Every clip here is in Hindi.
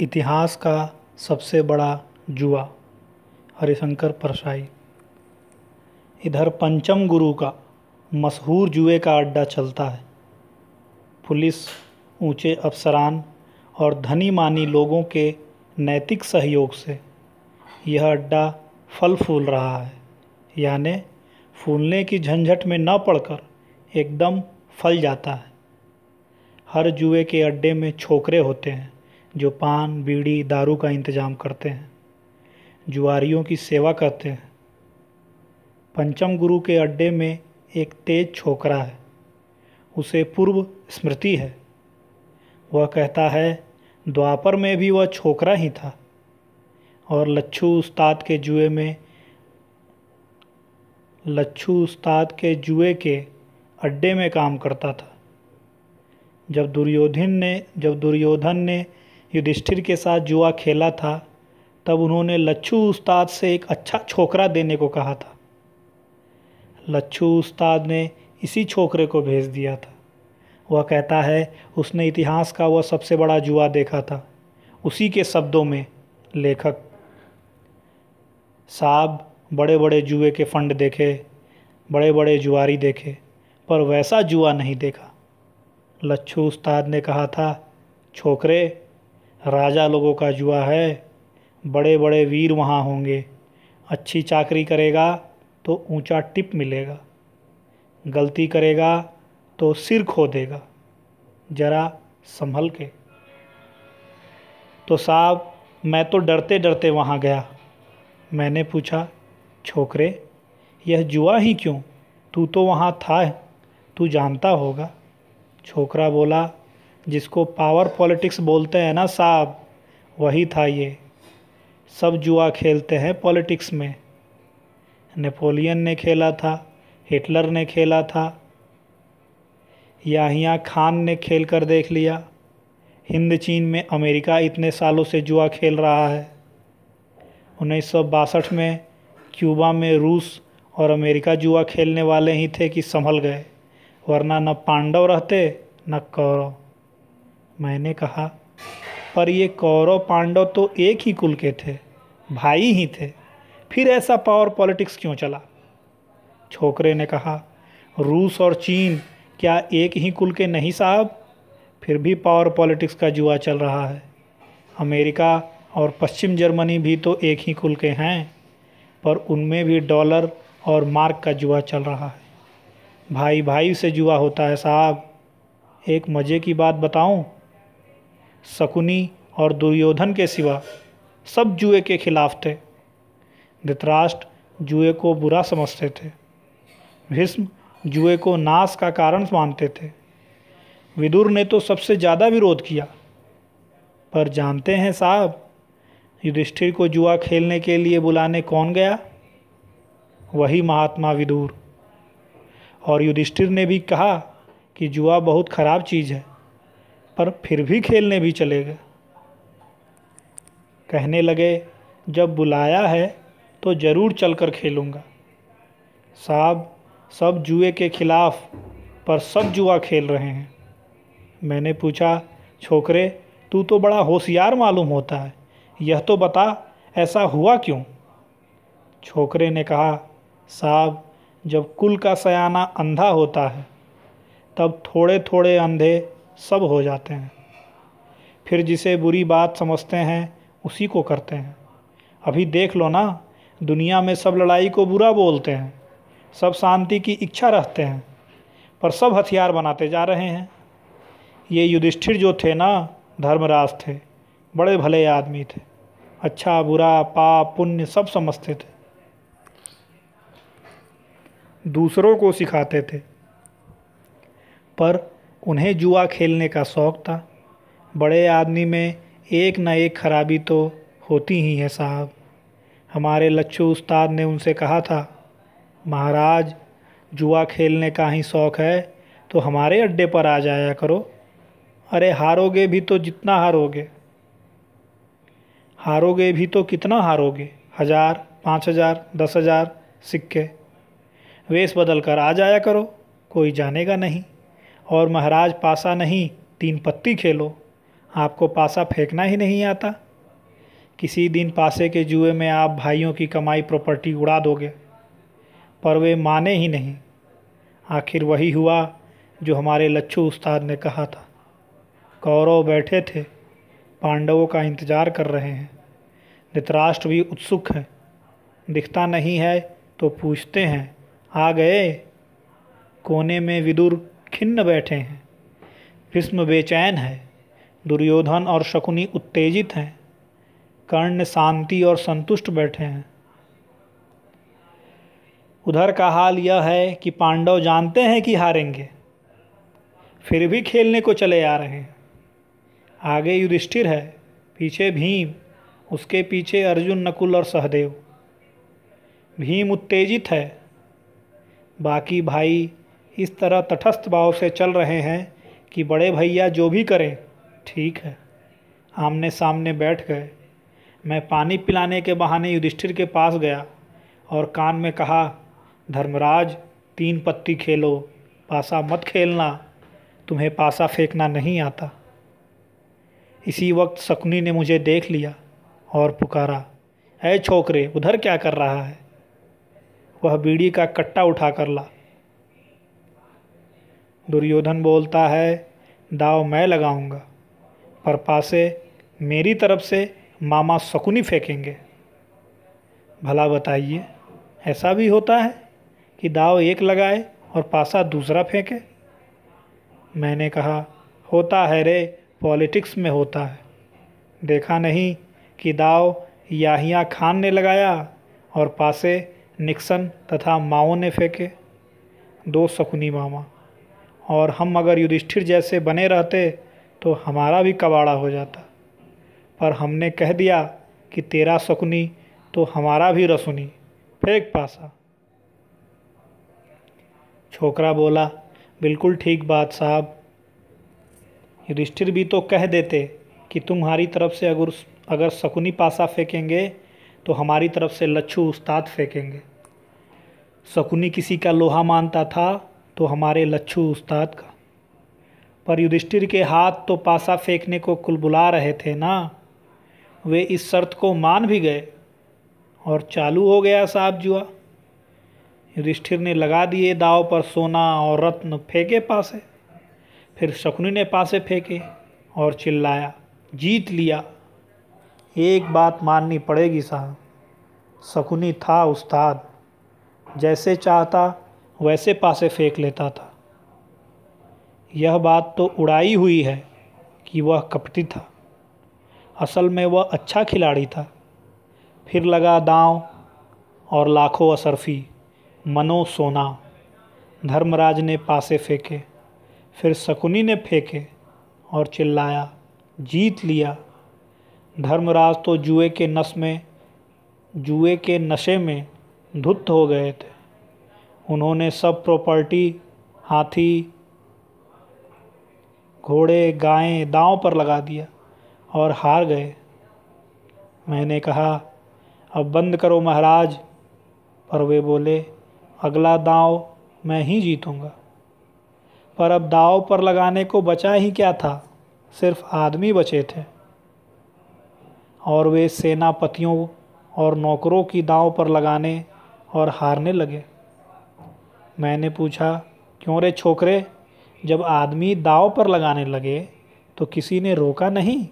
इतिहास का सबसे बड़ा जुआ, हरिशंकर परसाई। इधर पंचम गुरु का मशहूर जुए का अड्डा चलता है। पुलिस, ऊँचे अफसरान और धनी मानी लोगों के नैतिक सहयोग से यह अड्डा फल फूल रहा है। यानी फूलने की झंझट में न पड़कर एकदम फल जाता है। हर जुए के अड्डे में छोकरे होते हैं। जो पान, बीड़ी, दारू का इंतज़ाम करते हैं, जुआरियों की सेवा करते हैं। पंचम गुरु के अड्डे में एक तेज छोकरा है, उसे पूर्व स्मृति है। वह कहता है, द्वापर में भी वह छोकरा ही था और लच्छू उस्ताद के जुए में, लच्छू उस्ताद के जुए के अड्डे में काम करता था। जब दुर्योधन ने, जब दुर्योधन ने युधिष्ठिर के साथ जुआ खेला था, तब उन्होंने लच्छू उस्ताद से एक अच्छा छोकरा देने को कहा था। लच्छू उस्ताद ने इसी छोकरे को भेज दिया था। वह कहता है, उसने इतिहास का वह सबसे बड़ा जुआ देखा था। उसी के शब्दों में लेखक साहब बड़े बड़े जुए के फंड देखे बड़े बड़े जुआरी देखे, पर वैसा जुआ नहीं देखा। लच्छू उस्ताद ने कहा था, छोकरे राजा लोगों का जुआ है बड़े बड़े वीर वहाँ होंगे। अच्छी चाकरी करेगा तो ऊँचा टिप मिलेगा। गलती करेगा तो सिर खो देगा। ज़रा संभल के। तो साहब, मैं तो डरते डरते वहाँ गया। मैंने पूछा, छोकरे, यह जुआ ही क्यों? तू तो वहाँ था, तू जानता होगा। छोकरा बोला जिसको पावर पॉलिटिक्स बोलते हैं ना, साहब, वही था ये। सब जुआ खेलते हैं पॉलिटिक्स में। नेपोलियन ने खेला था, हिटलर ने खेला था, याहिया खान ने खेल कर देख लिया। हिंद चीन में अमेरिका इतने सालों से जुआ खेल रहा है। उन्नीस सौ बासठ में क्यूबा में रूस और अमेरिका जुआ खेलने वाले ही थे कि संभल गए, वरना न पांडव रहते, न कौरव। मैंने कहा, पर ये कौरव पांडव तो एक ही कुल के थे, भाई ही थे। फिर ऐसा पावर पॉलिटिक्स क्यों चला? छोकरे ने कहा, रूस और चीन क्या एक ही कुल के नहीं साहब? फिर भी पावर पॉलिटिक्स का जुआ चल रहा है। अमेरिका और पश्चिम जर्मनी भी तो एक ही कुल के हैं, पर उनमें भी डॉलर और मार्क का जुआ चल रहा है। भाई भाई से जुआ होता है साहब। एक मज़े की बात बताऊँ शकुनी और दुर्योधन के सिवा सब जुए के खिलाफ थे। धृतराष्ट्र जुए को बुरा समझते थे। भीष्म जुए को नाश का कारण मानते थे। विदुर ने तो सबसे ज़्यादा विरोध किया। पर जानते हैं साहब, युधिष्ठिर को जुआ खेलने के लिए बुलाने कौन गया? वही महात्मा विदुर। और युधिष्ठिर ने भी कहा कि जुआ बहुत ख़राब चीज़ है। पर फिर भी खेलने भी चले गए। कहने लगे, जब बुलाया है तो ज़रूर चलकर खेलूँगा। साहब, सब जुए के खिलाफ पर सब जुआ खेल रहे हैं। मैंने पूछा, छोकरे, तू तो बड़ा होशियार मालूम होता है, यह तो बता, ऐसा हुआ क्यों? छोकरे ने कहा, साहब, जब कुल का सयाना अंधा होता है, तब थोड़े थोड़े अंधे सब हो जाते हैं। फिर जिसे बुरी बात समझते हैं, उसी को करते हैं। अभी देख लो ना, दुनिया में सब लड़ाई को बुरा बोलते हैं, सब शांति की इच्छा रखते हैं, पर सब हथियार बनाते जा रहे हैं। ये युधिष्ठिर जो थे ना, धर्मराज थे, बड़े भले आदमी थे अच्छा बुरा, पाप, पुण्य सब समझते थे। दूसरों को सिखाते थे, पर उन्हें जुआ खेलने का शौक़ था। बड़े आदमी में एक न एक खराबी तो होती ही है साहब। हमारे लच्छू उस्ताद ने उनसे कहा था, महाराज, जुआ खेलने का ही शौक़ है तो हमारे अड्डे पर आ जाया करो। अरे हारोगे भी तो जितना हारोगे। हारोगे भी तो कितना हारोगे? हज़ार, पाँच हज़ार, दस हज़ार, सिक्के। वेश बदल कर आ जाया करो, कोई जानेगा नहीं। और महाराज पासा नहीं, तीन पत्ती खेलो। आपको पासा फेंकना ही नहीं आता। किसी दिन पासे के जुए में आप भाइयों की कमाई प्रॉपर्टी उड़ा दोगे, पर वे माने ही नहीं। आखिर वही हुआ जो हमारे लच्छू उस्ताद ने कहा था। कौरव बैठे थे, पांडवों का इंतज़ार कर रहे हैं। धृतराष्ट्र भी उत्सुक हैं। दिखता नहीं है तो पूछते हैं, आ गए? कोने में विदुर खिन्न बैठे हैं। भीष्म बेचैन है, दुर्योधन और शकुनी उत्तेजित हैं, कर्ण शांति और संतुष्ट बैठे हैं। उधर का हाल यह है कि पांडव जानते हैं कि हारेंगे, फिर भी खेलने को चले आ रहे हैं। आगे युधिष्ठिर है, पीछे भीम, उसके पीछे अर्जुन, नकुल और सहदेव। भीम उत्तेजित है, बाकी भाई इस तरह तटस्थ भाव से चल रहे हैं कि बड़े भैया जो भी करें, ठीक है। आमने सामने बैठ गए। मैं पानी पिलाने के बहाने युधिष्ठिर के पास गया और कान में कहा, धर्मराज, तीन पत्ती खेलो, पासा मत खेलना, तुम्हें पासा फेंकना नहीं आता। इसी वक्त शकुनी ने मुझे देख लिया और पुकारा, ऐ छोकरे, उधर क्या कर रहा है? वह बीड़ी का कट्टा उठा कर ला। दुर्योधन बोलता है दाव मैं लगाऊँगा। पर पासे मेरी तरफ़ से मामा शकुनी फेंकेंगे। भला बताइए, ऐसा भी होता है कि दाव एक लगाए और पासा दूसरा फेंके? मैंने कहा, होता है रे, पॉलिटिक्स में होता है। देखा नहीं कि दाव याहिया खान ने लगाया और पासे निक्सन तथा माओ ने फेंके? दो शकुनी मामा और हम अगर युधिष्ठिर जैसे बने रहते तो हमारा भी कबाड़ा हो जाता। पर हमने कह दिया कि तेरा शकुनी तो हमारा भी रसुनी। फेंक पासा। छोकरा बोला, बिल्कुल ठीक बात साहब। युधिष्ठिर भी तो कह देते कि तुम्हारी तरफ़ से अगर अगर शकुनी पासा फेंकेंगे तो हमारी तरफ़ से लच्छू उस्ताद फेंकेंगे। शकुनी किसी का लोहा मानता था तो हमारे लच्छू उस्ताद का। पर युधिष्ठिर के हाथ तो पासा फेंकने को कुल बुला रहे थे ना। वे इस शर्त को मान भी गए और चालू हो गया साहब जुआ। युधिष्ठिर ने लगा दिए दाव पर सोना और रत्न फेंके पासे। फिर शकुनी ने पासे फेंके और चिल्लाया, जीत लिया। एक बात माननी पड़ेगी साहब, शकुनी था उस्ताद। जैसे चाहता वैसे पासे फेंक लेता था। यह बात तो उड़ाई हुई है कि वह कपटी था। असल में वह अच्छा खिलाड़ी था। फिर लगा दांव और लाखों असरफी, मनो सोना। धर्मराज ने पासे फेंके, फिर शकुनी ने फेंके और चिल्लाया, जीत लिया। धर्मराज तो जुए के नस में, जुए के नशे में धुत हो गए थे। उन्होंने सब प्रॉपर्टी हाथी, घोड़े, गायें दांव पर लगा दिया और हार गए। मैंने कहा, अब बंद करो महाराज। पर वे बोले, अगला दांव मैं ही जीतूँगा। पर अब दाव पर लगाने को बचा ही क्या था? सिर्फ़ आदमी बचे थे। और वे सेनापतियों और नौकरों की दांव पर लगाने और हारने लगे। मैंने पूछा, क्यों रे छोकरे? जब आदमी दाव पर लगाने लगे तो किसी ने रोका नहीं?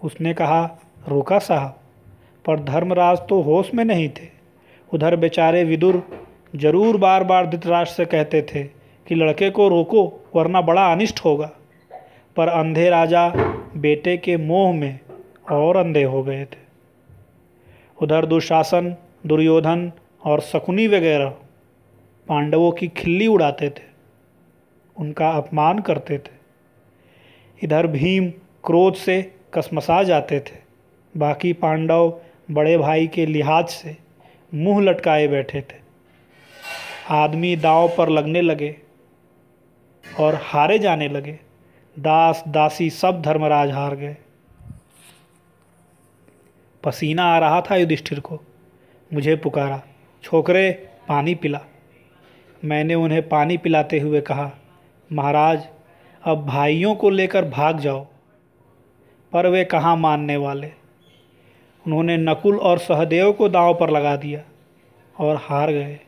उसने कहा, रोका साहब, पर धर्मराज तो होश में नहीं थे। उधर बेचारे विदुर ज़रूर बार बार धृतराष्ट्र से कहते थे कि लड़के को रोको, वरना बड़ा अनिष्ट होगा। पर अंधे राजा बेटे के मोह में और अंधे हो गए थे। उधर दुशासन, दुर्योधन और शकुनी वगैरह पांडवों की खिल्ली उड़ाते थे, उनका अपमान करते थे। इधर भीम क्रोध से कसमसा जाते थे, बाकी पांडव बड़े भाई के लिहाज से मुँह लटकाए बैठे थे। आदमी दाव पर लगने लगे और हारे जाने लगे। दास दासी सब धर्मराज हार गए। पसीना आ रहा था युधिष्ठिर को। मुझे पुकारा छोकरे पानी पिला मैंने उन्हें पानी पिलाते हुए कहा महाराज अब भाइयों को लेकर भाग जाओ पर वे कहाँ मानने वाले उन्होंने नकुल और सहदेव को दांव पर लगा दिया और हार गए